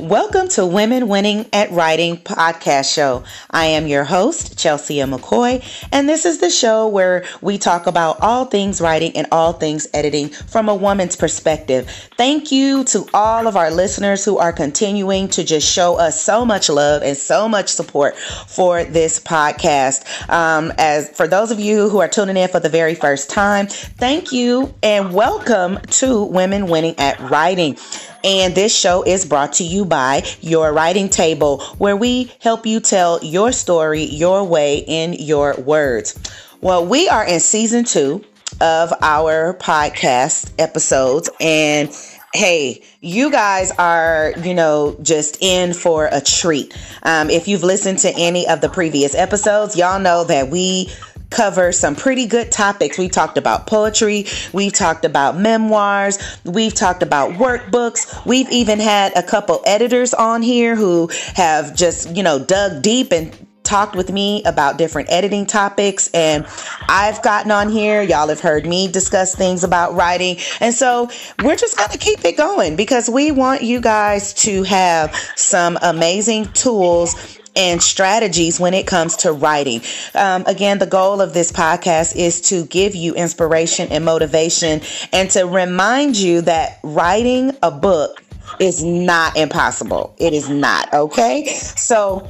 Welcome to Women Winning at Writing podcast show. I am your host, Chelsea McCoy, and this is the show where we talk about all things writing and all things editing from a woman's perspective. Thank you to all of our listeners who are continuing to just show us so much love and so much support for this podcast. Um, as for those of you who are tuning in for the very first time, thank you and welcome to Women Winning at Writing. And this show is brought to you by Your Writing Table, where we help you tell your story your way in your words. Well, we are in season two of our podcast episodes, and hey, you guys are, you know, just in for a treat. Um, if you've listened to any of the previous episodes, y'all know that we cover some pretty good topics. We talked about poetry, we've talked about memoirs, we've talked about workbooks. We've even had a couple editors on here who have just, you know, dug deep and talked with me about different editing topics. And I've gotten on here. Y'all have heard me discuss things about writing. And so we're just going to keep it going because we want you guys to have some amazing tools and strategies when it comes to writing. Um, again, the goal of this podcast is to give you inspiration and motivation and to remind you that writing a book is not impossible. It is not, okay? So,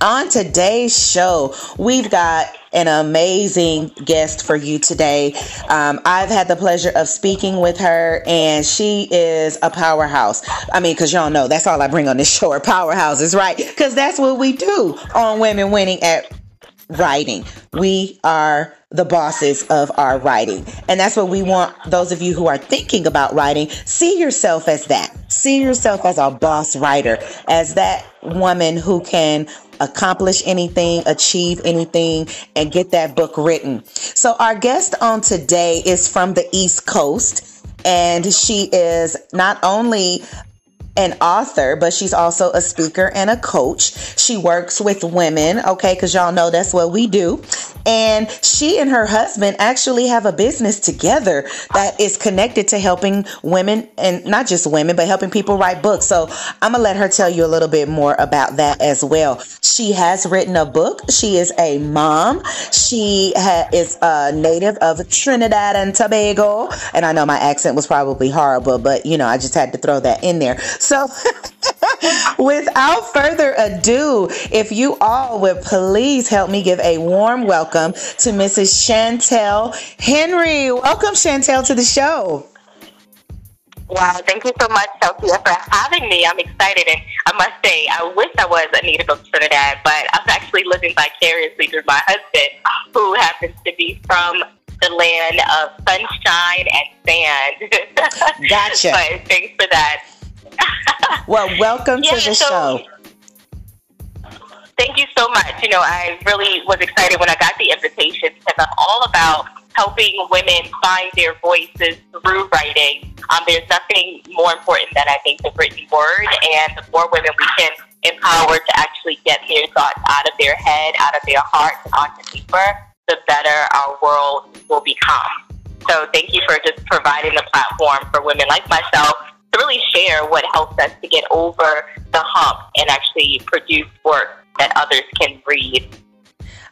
on today's show, we've got an amazing guest for you today. Um, I've had the pleasure of speaking with her, and she is a powerhouse. I mean, because y'all know that's all I bring on this show are powerhouses, right? Because that's what we do on Women Winning at Writing. We are the bosses of our writing. And that's what we want those of you who are thinking about writing, see yourself as that. See yourself as a boss writer, as that woman who can accomplish anything, achieve anything, and get that book written. So, our guest on today is from the East Coast. And she is not only an author, but she's also a speaker and a coach. She works with women, okay, because y'all know that's what we do. And she and her husband actually have a business together that is connected to helping women and not just women, but helping people write books. So I'm going to let her tell you a little bit more about that as well. She has written a book. She is a mom. She ha- is a native of Trinidad and Tobago. And I know my accent was probably horrible, but you know, I just had to throw that in there. So without further ado, if you all would please help me give a warm welcome to Mrs. Chantel Henry. Welcome, Chantel, to the show. Wow, thank you so much, Chelsea, for having me. I'm excited, and I must say, I wish I was a native of Trinidad, but I'm actually living vicariously through my husband, who happens to be from the land of sunshine and sand. Gotcha. but thanks for that. Well, welcome yeah, to the so, show. Thank you so much. You know, I really was excited when I got the invitation because I'm all about helping women find their voices through writing. Um, there's nothing more important than I think the written word, and the more women we can empower to actually get their thoughts out of their head, out of their hearts, onto paper, the better our world will become. So thank you for just providing the platform for women like myself really share what helps us to get over the hump and actually produce work that others can read.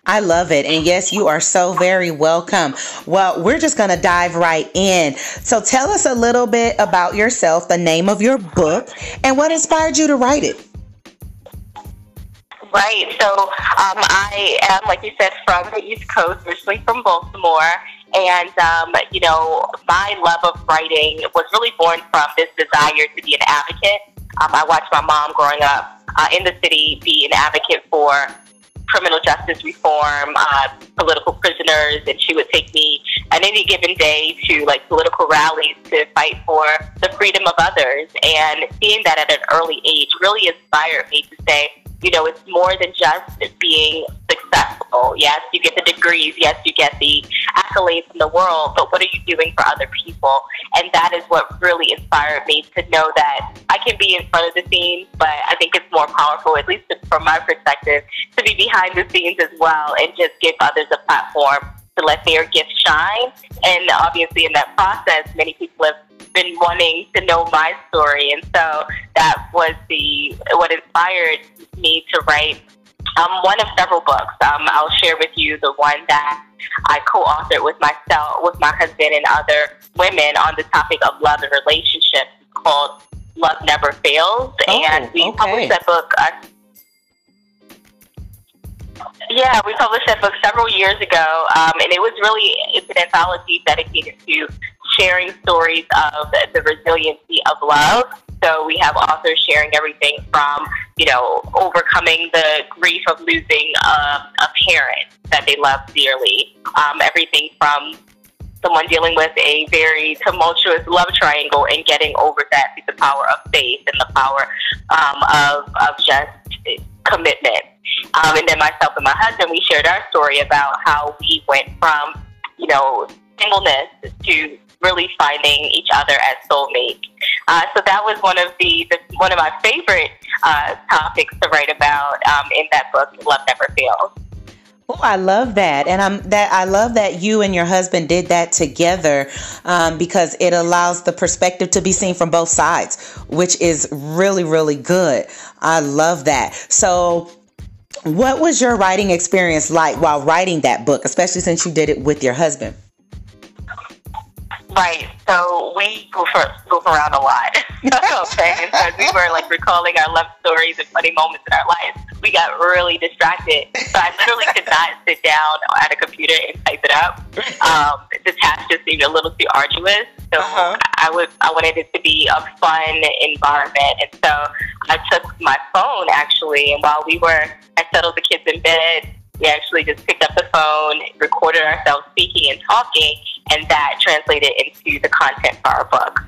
I love it. And yes, you are so very welcome. Well, we're just going to dive right in. So tell us a little bit about yourself, the name of your book, and what inspired you to write it. Right. So um, I am, like you said, from the East Coast, originally from Baltimore. And, um, you know, my love of writing was really born from this desire to be an advocate. Um, I watched my mom growing up uh, in the city be an advocate for criminal justice reform, uh, political prisoners, and she would take me on any given day to like political rallies to fight for the freedom of others. And seeing that at an early age really inspired me to say, you know, it's more than just being successful. Yes, you get the degrees. Yes, you get the accolades in the world, but what are you doing for other people? And that is what really inspired me to know that I can be in front of the scenes, but I think it's more powerful, at least from my perspective, to be behind the scenes as well and just give others a platform to let their gifts shine. And obviously, in that process, many people have been wanting to know my story, and so that was the what inspired me to write um, one of several books. Um, I'll share with you the one that I co-authored with myself, with my husband, and other women on the topic of love and relationships called "Love Never Fails," oh, and we okay. published that book. Uh, yeah, we published that book several years ago, um, and it was really it's an anthology dedicated to sharing stories of the resiliency of love. So we have authors sharing everything from you know overcoming the grief of losing a, a parent that they love dearly, um, everything from someone dealing with a very tumultuous love triangle and getting over that through the power of faith and the power um, of, of just commitment. Um, and then myself and my husband, we shared our story about how we went from, you know, singleness to really finding each other as soulmates. Uh, so that was one of the, the one of my favorite uh, topics to write about um, in that book, Love Never Fails. Oh, I love that, and I'm that I love that you and your husband did that together um, because it allows the perspective to be seen from both sides, which is really really good. I love that. So, what was your writing experience like while writing that book, especially since you did it with your husband? Right. So we goof, goof around a lot. okay. And so we were like recalling our love stories and funny moments in our lives. We got really distracted. So I literally could not sit down at a computer and type it up. Um, the task just seemed a little too arduous. So uh-huh. I was I wanted it to be a fun environment. And so I took my phone actually and while we were I settled the kids in bed we actually just picked up the phone, recorded ourselves speaking and talking, and that translated into the content for our book.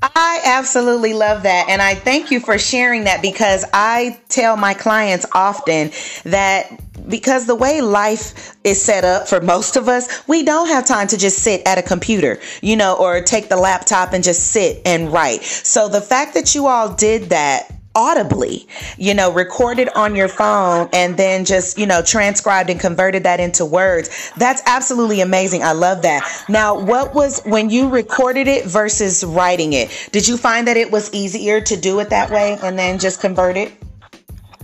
I absolutely love that. And I thank you for sharing that because I tell my clients often that because the way life is set up for most of us, we don't have time to just sit at a computer, you know, or take the laptop and just sit and write. So the fact that you all did that audibly, you know, recorded on your phone and then just, you know, transcribed and converted that into words. That's absolutely amazing. I love that. Now, what was when you recorded it versus writing it? Did you find that it was easier to do it that way and then just convert it?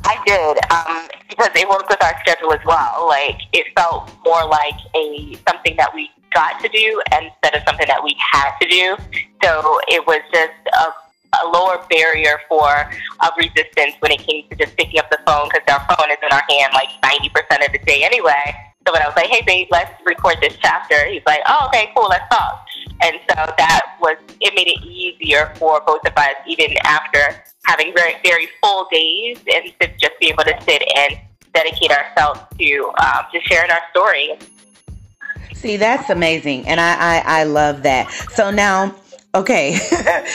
I did, um, because it worked with our schedule as well. Like it felt more like a something that we got to do instead of something that we had to do. So it was just a a lower barrier for of resistance when it came to just picking up the phone because our phone is in our hand like 90% of the day anyway. So when I was like, hey, babe, let's record this chapter, he's like, oh, okay, cool, let's talk. And so that was, it made it easier for both of us, even after having very, very full days, and to just be able to sit and dedicate ourselves to um, just sharing our story. See, that's amazing. And I, I, I love that. So now, Okay.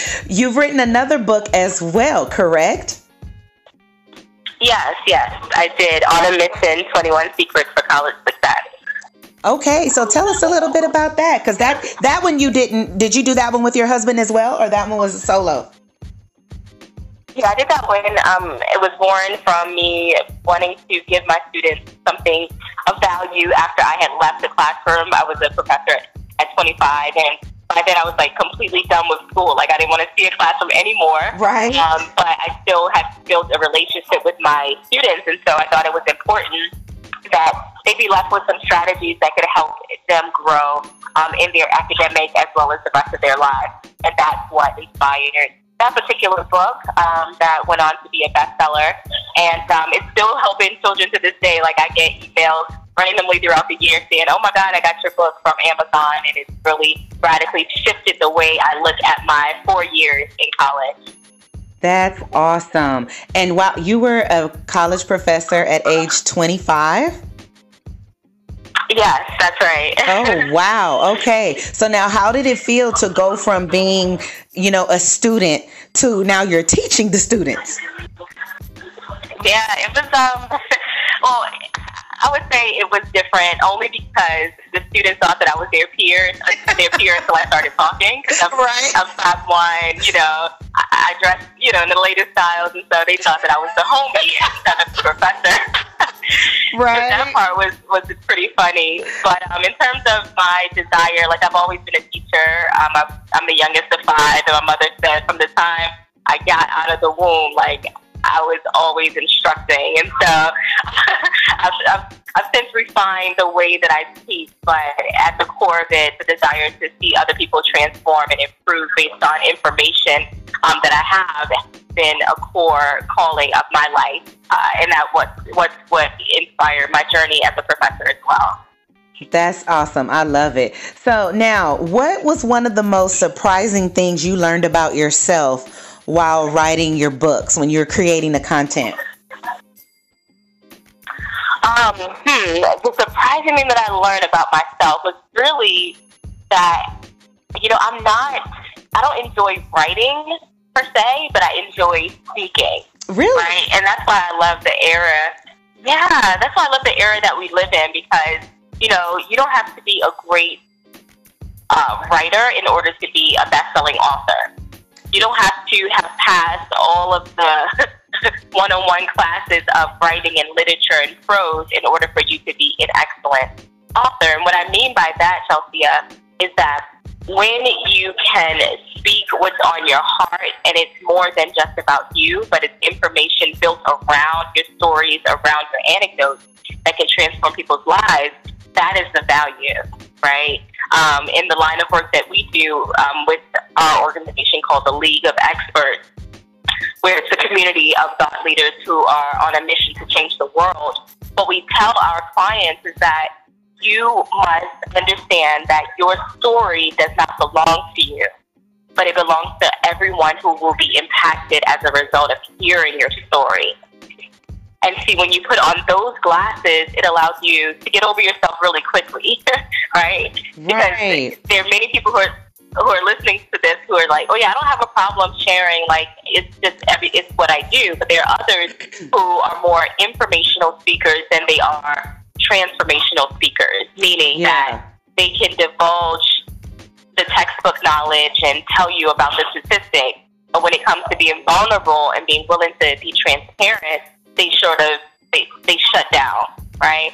You've written another book as well, correct? Yes, yes, I did. On a Mission 21 Secrets for College Success. Okay, so tell us a little bit about that cuz that that one you didn't did you do that one with your husband as well or that one was solo? Yeah, I did that one. Um, it was born from me wanting to give my students something of value after I had left the classroom. I was a professor at 25 and by then I was like completely done with school. Like I didn't want to see a classroom anymore. Right. Um, but I still had built a relationship with my students, and so I thought it was important that they be left with some strategies that could help them grow um, in their academic as well as the rest of their lives. And that's what inspired that particular book um, that went on to be a bestseller. And um, it's still helping children to this day. Like I get emails randomly throughout the year saying, "Oh my God, I got your book from Amazon," and it's really radically shifted the way I look at my four years in college. That's awesome. And while you were a college professor at age 25? Yes, that's right. oh, wow. Okay. So now how did it feel to go from being, you know, a student to now you're teaching the students? Yeah, it was um well, I would say it was different only because the students thought that I was their peer, their peer until I started talking. I'm, right. I'm five one, you know. I, I dress, you know, in the latest styles, and so they thought that I was the homie instead of the professor. right. But that part was was pretty funny. But um, in terms of my desire, like I've always been a teacher. Um, I'm, I'm the youngest of five, and my mother said from the time I got out of the womb, like I was always instructing, and so I've, I've, I've since refined the way that I teach. But at the core of it, the desire to see other people transform and improve based on information um, that I have been a core calling of my life, uh, and that what what what inspired my journey as a professor as well. That's awesome. I love it. So, now, what was one of the most surprising things you learned about yourself while writing your books when you're creating the content? Um, hmm, the surprising thing that I learned about myself was really that, you know, I'm not, I don't enjoy writing per se, but I enjoy speaking. Really? Right? And that's why I love the era. Yeah, that's why I love the era that we live in because, you know, you don't have to be a great uh, writer in order to be a best selling author you don't have to have passed all of the one-on-one classes of writing and literature and prose in order for you to be an excellent author. And what I mean by that, Chelsea, is that when you can speak what's on your heart and it's more than just about you, but it's information built around your stories, around your anecdotes that can transform people's lives, that is the value, right? um, in the line of work that we do um, with our organization called the League of Experts, where it's a community of thought leaders who are on a mission to change the world. What we tell our clients is that you must understand that your story does not belong to you, but it belongs to everyone who will be impacted as a result of hearing your story. And see, when you put on those glasses, it allows you to get over yourself really quickly, right? right? Because there are many people who are who are listening to this who are like, oh yeah, I don't have a problem sharing. Like it's just every it's what I do. But there are others who are more informational speakers than they are transformational speakers, meaning Yeah. that they can divulge the textbook knowledge and tell you about the statistics. But when it comes to being vulnerable and being willing to be transparent, they sort of they, they shut down, right?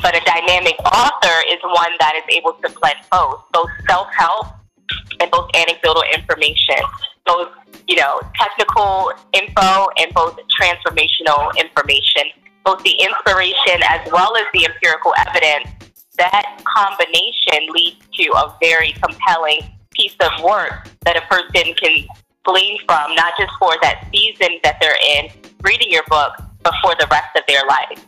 But a dynamic author is one that is able to blend both, both self help and both anecdotal information, both you know technical info and both transformational information, both the inspiration as well as the empirical evidence. That combination leads to a very compelling piece of work that a person can glean from, not just for that season that they're in reading your book, but for the rest of their life.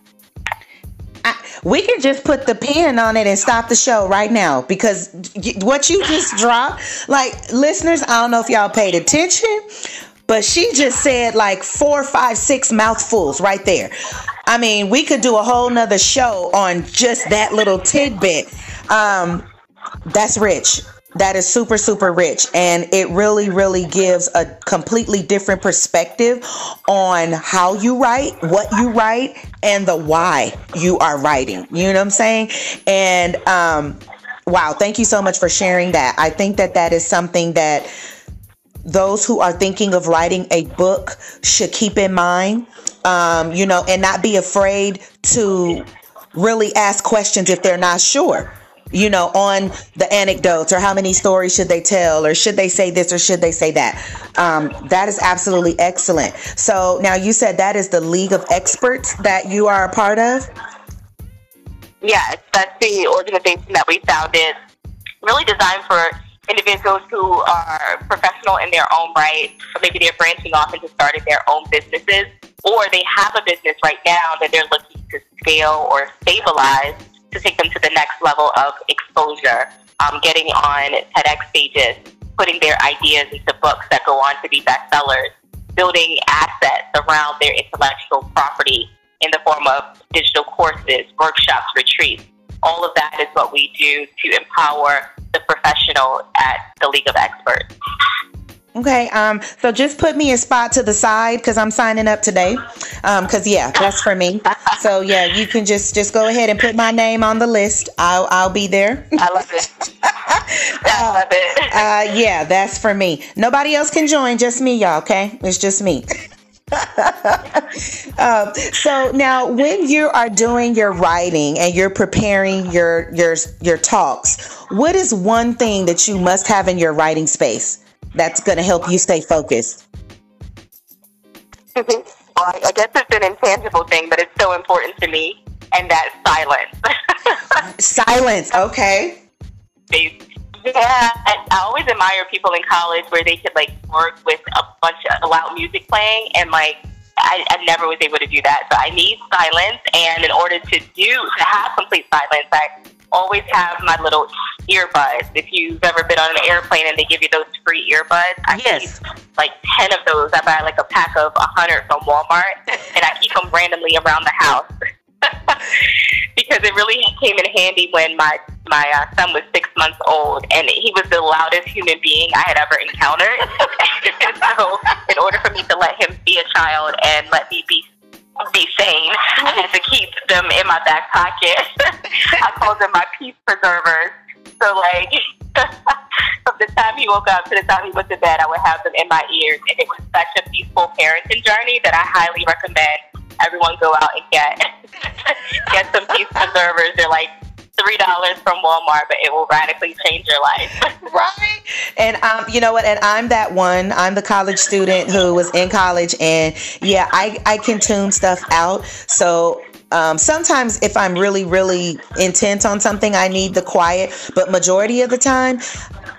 I, we can just put the pin on it and stop the show right now because what you just dropped, like listeners, I don't know if y'all paid attention, but she just said like four, five, six mouthfuls right there. I mean, we could do a whole nother show on just that little tidbit. Um, that's rich. That is super, super rich. And it really, really gives a completely different perspective on how you write, what you write, and the why you are writing. You know what I'm saying? And um, wow, thank you so much for sharing that. I think that that is something that those who are thinking of writing a book should keep in mind, um, you know, and not be afraid to really ask questions if they're not sure you know, on the anecdotes or how many stories should they tell or should they say this or should they say that. Um, that is absolutely excellent. So now you said that is the League of Experts that you are a part of. Yes, that's the organization that we founded, really designed for individuals who are professional in their own right, or maybe they're branching off into starting their own businesses, or they have a business right now that they're looking to scale or stabilize to take them to the next level of exposure, um, getting on TEDx stages, putting their ideas into books that go on to be bestsellers, building assets around their intellectual property in the form of digital courses, workshops, retreats. All of that is what we do to empower the professional at the League of Experts. Okay, um, so just put me a spot to the side because I'm signing up today. Um, cause yeah, that's for me. So yeah, you can just just go ahead and put my name on the list. I'll I'll be there. I love it. I love it. Uh, yeah, that's for me. Nobody else can join, just me, y'all. Okay, it's just me. um, so now, when you are doing your writing and you're preparing your your your talks, what is one thing that you must have in your writing space that's going to help you stay focused? Mm-hmm. well, I guess it's an intangible thing, but it's so important to me, and that's silence. silence. Okay. Yeah, I, I always admire people in college where they could like work with a bunch of loud music playing, and like I, I never was able to do that. So I need silence, and in order to do to have complete silence, I always have my little earbuds. If you've ever been on an airplane and they give you those free earbuds, I yes. keep like ten of those. I buy like a pack of a hundred from Walmart, and I keep them randomly around the house. because it really came in handy when my my uh, son was six months old, and he was the loudest human being I had ever encountered. and so, in order for me to let him be a child and let me be be sane, I had to keep them in my back pocket. I called them my peace preservers. So, like, from the time he woke up to the time he went to bed, I would have them in my ears, and it was such a peaceful parenting journey that I highly recommend everyone go out and get get some peace preservers. They're like three dollars from Walmart, but it will radically change your life. right. And um, you know what? And I'm that one. I'm the college student who was in college, and yeah, I I can tune stuff out. So um, sometimes if I'm really, really intent on something, I need the quiet. But majority of the time,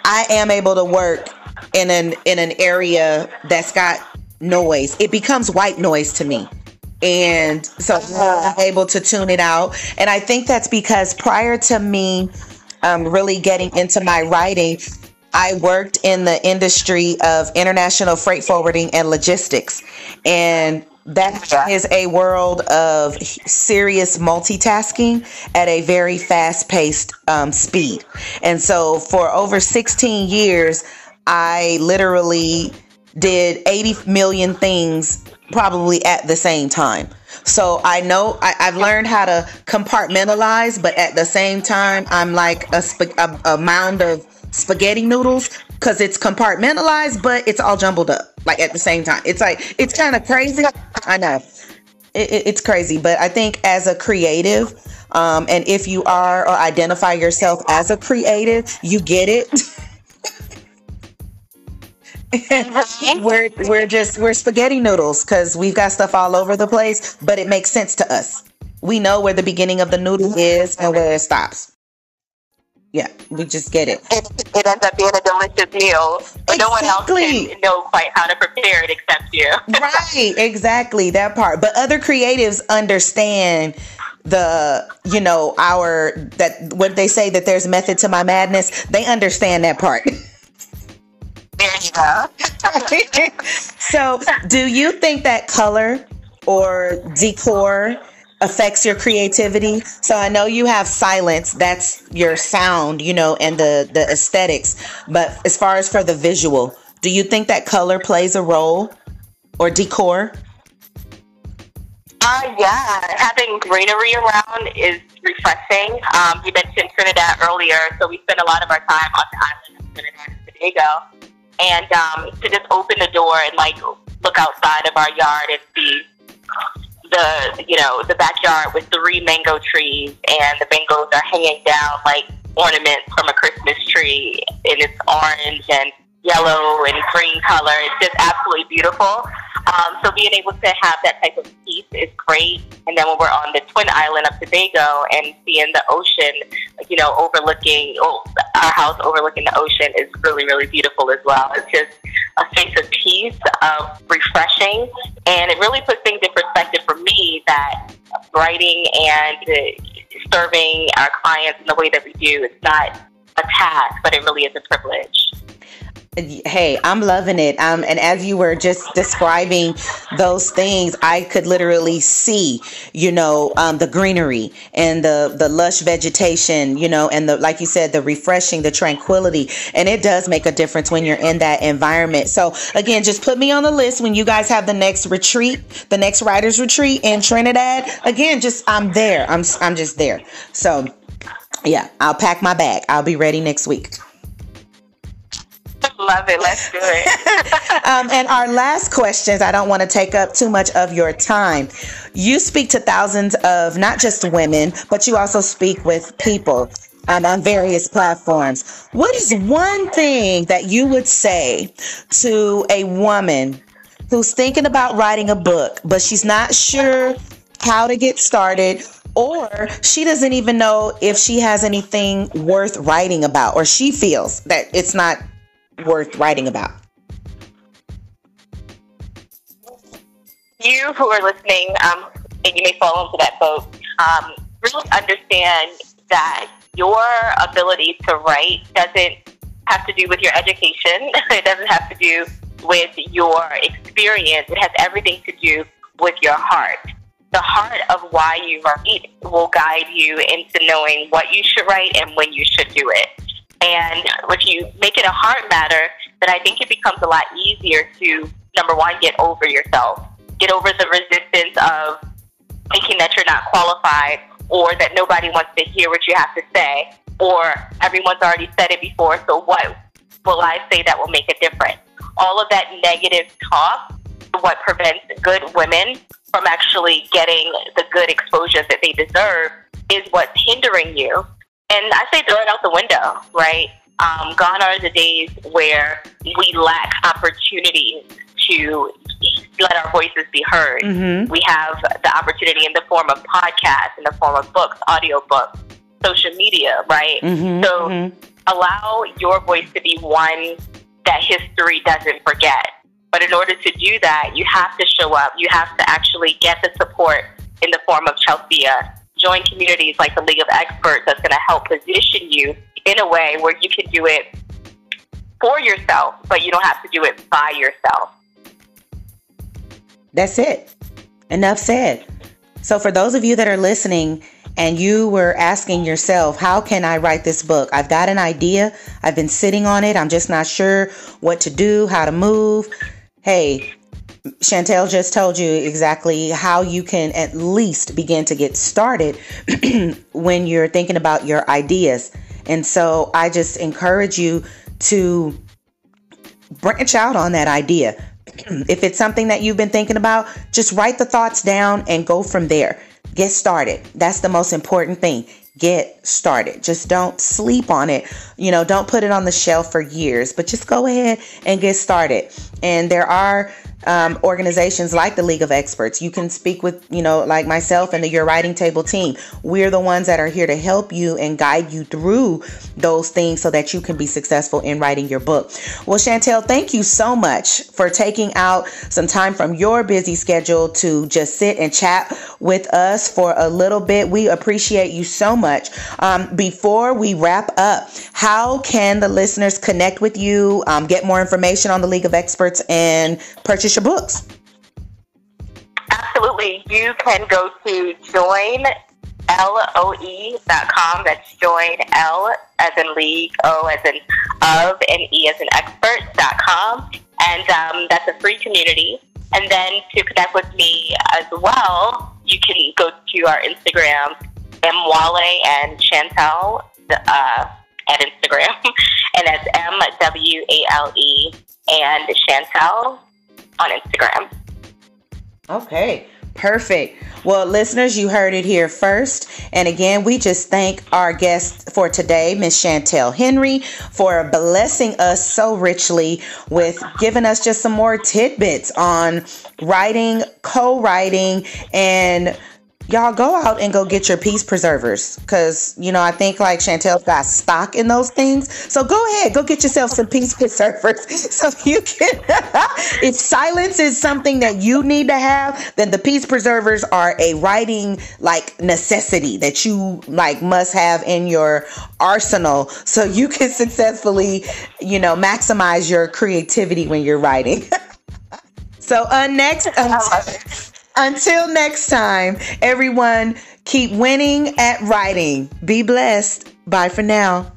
I am able to work in an in an area that's got noise. It becomes white noise to me and so I'm able to tune it out. And I think that's because prior to me um, really getting into my writing, I worked in the industry of international freight forwarding and logistics. And that is a world of serious multitasking at a very fast paced um, speed. And so for over 16 years, I literally did 80 million things probably at the same time. So I know I, have learned how to compartmentalize, but at the same time, I'm like a, a, a mound of spaghetti noodles because it's compartmentalized, but it's all jumbled up like at the same time. It's like, it's kind of crazy. I know. It, it, it's crazy, but I think as a creative, um, and if you are or identify yourself as a creative, you get it. we're we're just we're spaghetti noodles because we've got stuff all over the place, but it makes sense to us. We know where the beginning of the noodle is and where it stops. Yeah, we just get it. It, it ends up being a delicious meal. Exactly. No one else can know quite how to prepare it except you. right, exactly that part. But other creatives understand the you know our that what they say that there's method to my madness. They understand that part. There you go. so, do you think that color or decor affects your creativity? So, I know you have silence, that's your sound, you know, and the the aesthetics, but as far as for the visual, do you think that color plays a role or decor? Uh, yeah, having greenery around is refreshing. Um, you mentioned Trinidad earlier, so we spend a lot of our time on the island of Trinidad and Tobago and um, to just open the door and like look outside of our yard and see the you know the backyard with three mango trees and the mangoes are hanging down like ornaments from a Christmas tree and it's orange and yellow and green color. It's just absolutely beautiful. Um, so being able to have that type of peace is great. And then when we're on the Twin Island of Tobago and seeing the ocean, you know, overlooking oh, our house overlooking the ocean is really, really beautiful as well. It's just a space of peace, of refreshing, and it really puts things in perspective for me that writing and serving our clients in the way that we do, it's not a task, but it really is a privilege. Hey, I'm loving it. Um, and as you were just describing those things, I could literally see, you know, um, the greenery and the the lush vegetation, you know, and the like you said, the refreshing, the tranquility, and it does make a difference when you're in that environment. So again, just put me on the list when you guys have the next retreat, the next writers retreat in Trinidad. Again, just I'm there. I'm I'm just there. So yeah, I'll pack my bag. I'll be ready next week. Love it. Let's do it. um, and our last questions, I don't want to take up too much of your time. You speak to thousands of not just women, but you also speak with people um, on various platforms. What is one thing that you would say to a woman who's thinking about writing a book, but she's not sure how to get started? Or she doesn't even know if she has anything worth writing about, or she feels that it's not worth writing about? You who are listening, um, and you may fall into that boat, um, really understand that your ability to write doesn't have to do with your education. it doesn't have to do with your experience. It has everything to do with your heart. The heart of why you write will guide you into knowing what you should write and when you should do it. And if you make it a heart matter, then I think it becomes a lot easier to, number one, get over yourself, get over the resistance of thinking that you're not qualified or that nobody wants to hear what you have to say or everyone's already said it before, so what will I say that will make a difference? All of that negative talk, what prevents good women from actually getting the good exposure that they deserve, is what's hindering you and I say throw it out the window, right? Um, gone are the days where we lack opportunities to let our voices be heard. Mm-hmm. We have the opportunity in the form of podcasts, in the form of books, audiobooks, social media, right? Mm-hmm. So mm-hmm. allow your voice to be one that history doesn't forget. But in order to do that, you have to show up. You have to actually get the support in the form of Chelsea join communities like the League of Experts that's going to help position you in a way where you can do it for yourself, but you don't have to do it by yourself. That's it. Enough said. So, for those of you that are listening and you were asking yourself, how can I write this book? I've got an idea. I've been sitting on it. I'm just not sure what to do, how to move. Hey, Chantel just told you exactly how you can at least begin to get started when you're thinking about your ideas. And so I just encourage you to branch out on that idea. if it's something that you've been thinking about, just write the thoughts down and go from there. Get started. That's the most important thing. Get started. Just don't sleep on it. You know, don't put it on the shelf for years, but just go ahead and get started. And there are um, organizations like the League of Experts. You can speak with, you know, like myself and the Your Writing Table team. We're the ones that are here to help you and guide you through those things so that you can be successful in writing your book. Well, Chantel, thank you so much for taking out some time from your busy schedule to just sit and chat with us for a little bit. We appreciate you so much. Um, before we wrap up, how can the listeners connect with you, um, get more information on the League of Experts, and purchase? Your books? Absolutely. You can go to joinloe.com. That's join L as in league, O as in of, and E as in expert.com. And um, that's a free community. And then to connect with me as well, you can go to our Instagram, Mwale and Chantel uh, at Instagram. and that's M W A L E and Chantel on Instagram. Okay. Perfect. Well, listeners, you heard it here first. And again, we just thank our guest for today, Miss Chantel Henry, for blessing us so richly with giving us just some more tidbits on writing, co writing, and y'all go out and go get your peace preservers because you know i think like chantel's got stock in those things. So go ahead go get yourself some peace preservers so you can if silence is something that you need to have then the peace preservers are a writing like necessity that you like must have in your arsenal so you can successfully you know maximize your creativity when you're writing. So uh next until next time, everyone, keep winning at writing. Be blessed. Bye for now.